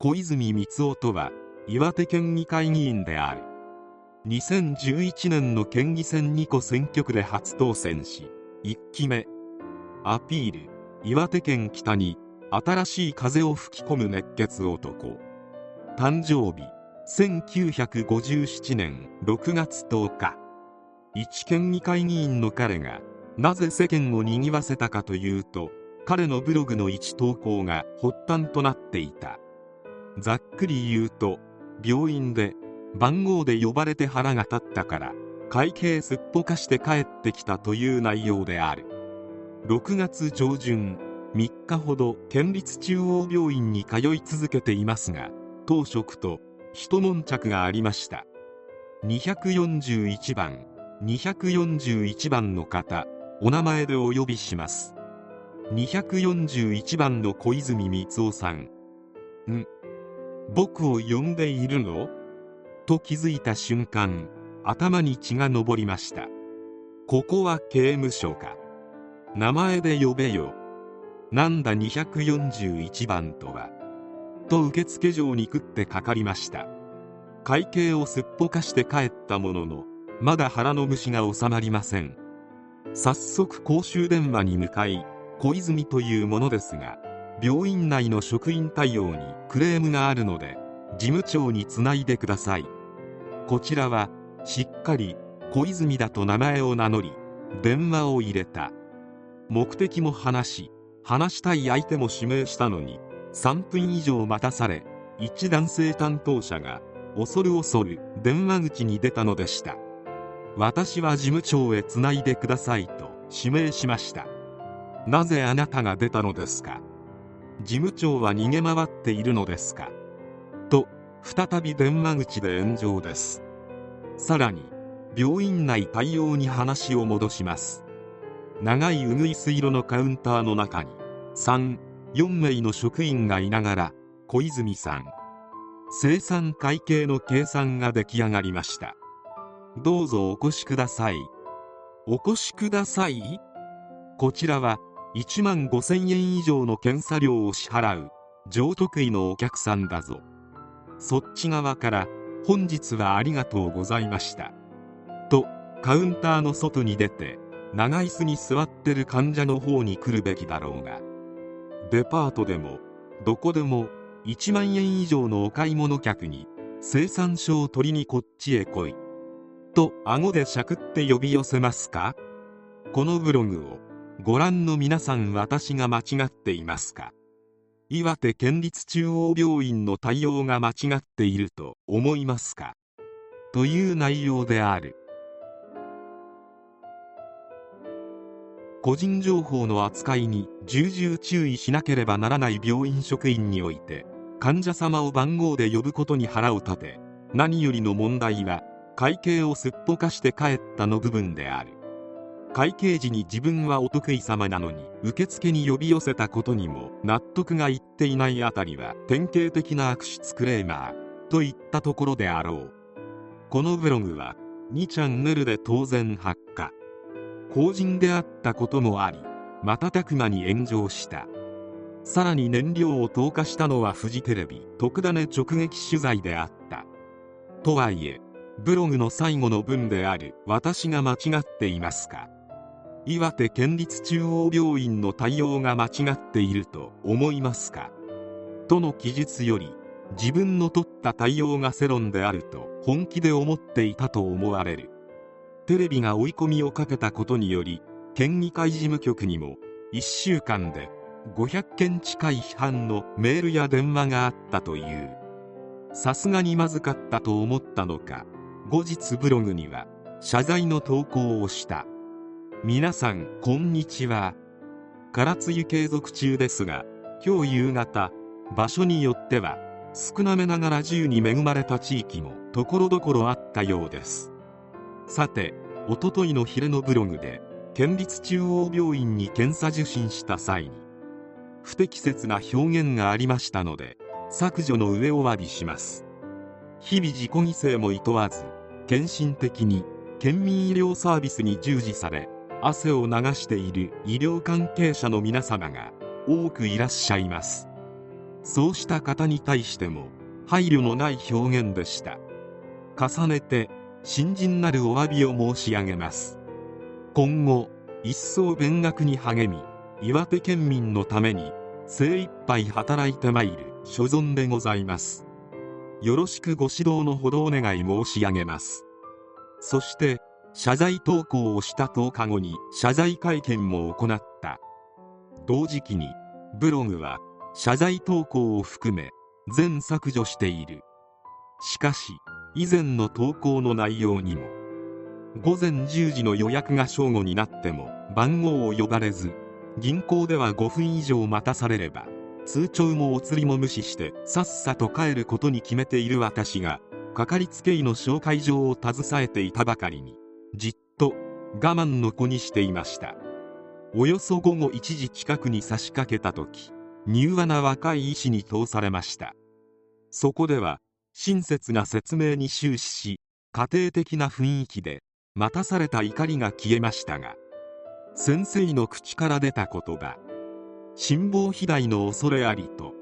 小泉光雄とは岩手県議会議員である。2011年の県議選2個選挙区で初当選し1期目。アピール。岩手県北に新しい風を吹き込む熱血男。誕生日。1957年6月10日。一県議会議員の彼がなぜ世間を賑わせたかというと彼のブログの一投稿が発端となっていた。ざっくり言うと病院で番号で呼ばれて腹が立ったから会計すっぽかして帰ってきたという内容である。6月上旬3日ほど県立中央病院に通い続けていますが当職と一悶着がありました。241番241番の方お名前でお呼びします。241番の小泉光雄さん。ん。僕を呼んでいるの？と気づいた瞬間頭に血が上りました。ここは刑務所か。名前で呼べよ。なんだ241番とは？と受付嬢に食ってかかりました。会計をすっぽかして帰ったもののまだ腹の虫が収まりません。早速公衆電話に向かい小泉というものですが病院内の職員対応にクレームがあるので事務長につないでください。こちらはしっかり小泉だと名前を名乗り電話を入れた。目的も話し話したい相手も指名したのに3分以上待たされ一男性担当者が恐る恐る電話口に出たのでした。私は事務長へつないでくださいと指名しました。なぜあなたが出たのですか？事務長は逃げ回っているのですか？と再び電話口で炎上です。さらに病院内対応に話を戻します。長いうぐいす色のカウンターの中に34名の職員がいながら小泉さん生産会計の計算が出来上がりました。どうぞお越しください。お越しください？こちらは1万5000円以上の検査料を支払う上得意のお客さんだぞ。そっち側から本日はありがとうございました。とカウンターの外に出て長椅子に座ってる患者の方に来るべきだろうがデパートでもどこでも1万円以上のお買い物客に生産書を取りにこっちへ来い。と顎でしゃくって呼び寄せますか？このブログをご覧の皆さん私が間違っていますか？岩手県立中央病院の対応が間違っていると思いますか？という内容である。個人情報の扱いに重々注意しなければならない病院職員において患者様を番号で呼ぶことに腹を立て何よりの問題は会計をすっぽかして帰ったの部分である。会計時に自分はお得意様なのに受付に呼び寄せたことにも納得がいっていないあたりは典型的な悪質クレーマーといったところであろう。このブログは2チャンネルで当然発火。公人であったこともあり瞬く間に炎上した。さらに燃料を投下したのはフジテレビ特ダネ直撃取材であった。とはいえブログの最後の文である「私が間違っていますか?」岩手県立中央病院の対応が間違っていると思いますか？との記述より自分の取った対応が世論であると本気で思っていたと思われる。テレビが追い込みをかけたことにより県議会事務局にも1週間で500件近い批判のメールや電話があったという。さすがにまずかったと思ったのか後日ブログには謝罪の投稿をした。皆さんこんにちは。空梅雨継続中ですが今日夕方場所によっては少なめながら銃に恵まれた地域もところどころあったようです。さておとといの昼のブログで県立中央病院に検査受診した際に不適切な表現がありましたので削除の上お詫びします。日々自己犠牲も厭わず献身的に県民医療サービスに従事され汗を流している医療関係者の皆様が多くいらっしゃいます。そうした方に対しても配慮のない表現でした。重ねて新人なるお詫びを申し上げます。今後一層勉学に励み岩手県民のために精一杯働いてまいる所存でございます。よろしくご指導のほどお願い申し上げます。そして謝罪投稿をした10日後に謝罪会見も行った。同時期にブログは謝罪投稿を含め全削除している。しかし以前の投稿の内容にも午前10時の予約が正午になっても番号を呼ばれず銀行では5分以上待たされれば通帳もお釣りも無視してさっさと帰ることに決めている私がかかりつけ医の紹介状を携えていたばかりに。じっと我慢の子にしていました。およそ午後1時近くに差し掛けた時柔和な若い医師に通されました。そこでは親切な説明に終始し家庭的な雰囲気で待たされた怒りが消えましたが先生の口から出た言葉辛抱肥大の恐れありと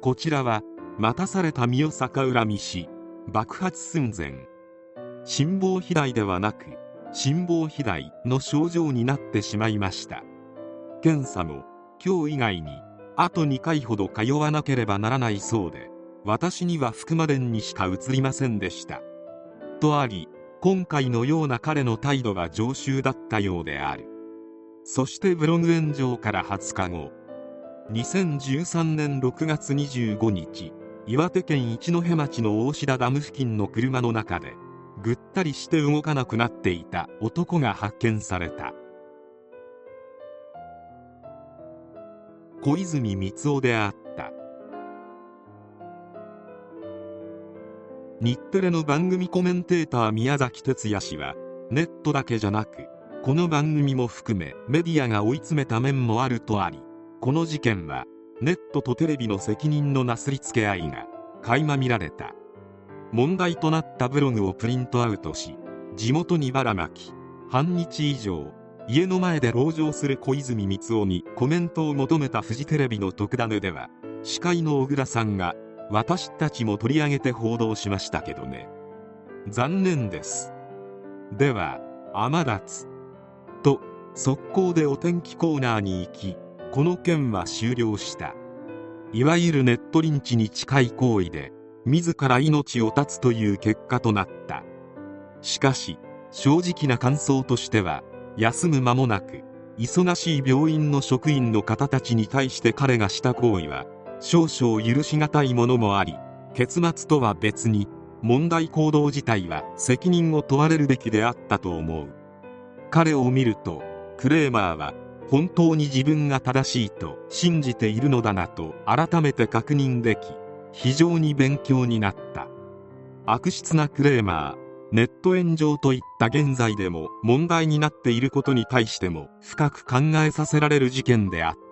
こちらは待たされた身を逆恨みし爆発寸前辛抱肥大ではなく辛抱肥大の症状になってしまいました。検査も今日以外にあと2回ほど通わなければならないそうで私には福間伝にしか映りませんでした。とあり今回のような彼の態度が常習だったようである。そしてブログ炎上から20日後2013年6月25日岩手県一戸町の大志田ダム付近の車の中でぐったりして動かなくなっていた。男が発見された。小泉光雄であった。日テレの番組コメンテーター宮崎哲也氏はネットだけじゃなくこの番組も含めメディアが追い詰めた面もあるとありこの事件はネットとテレビの責任のなすりつけ合いが垣間見られた。問題となったブログをプリントアウトし地元にばらまき半日以上家の前で籠城する小泉光雄にコメントを求めたフジテレビの特ダネでは司会の小倉さんが私たちも取り上げて報道しましたけどね。残念です。では天達と速攻でお天気コーナーに行きこの件は終了した。いわゆるネットリンチに近い行為で自ら命を絶つという結果となった。しかし正直な感想としては休む間もなく忙しい病院の職員の方たちに対して彼がした行為は少々許し難いものもあり結末とは別に問題行動自体は責任を問われるべきであったと思う。彼を見るとクレーマーは本当に自分が正しいと信じているのだなと改めて確認でき非常に勉強になった。悪質なクレーマーネット炎上といった現在でも問題になっていることに対しても深く考えさせられる事件であった。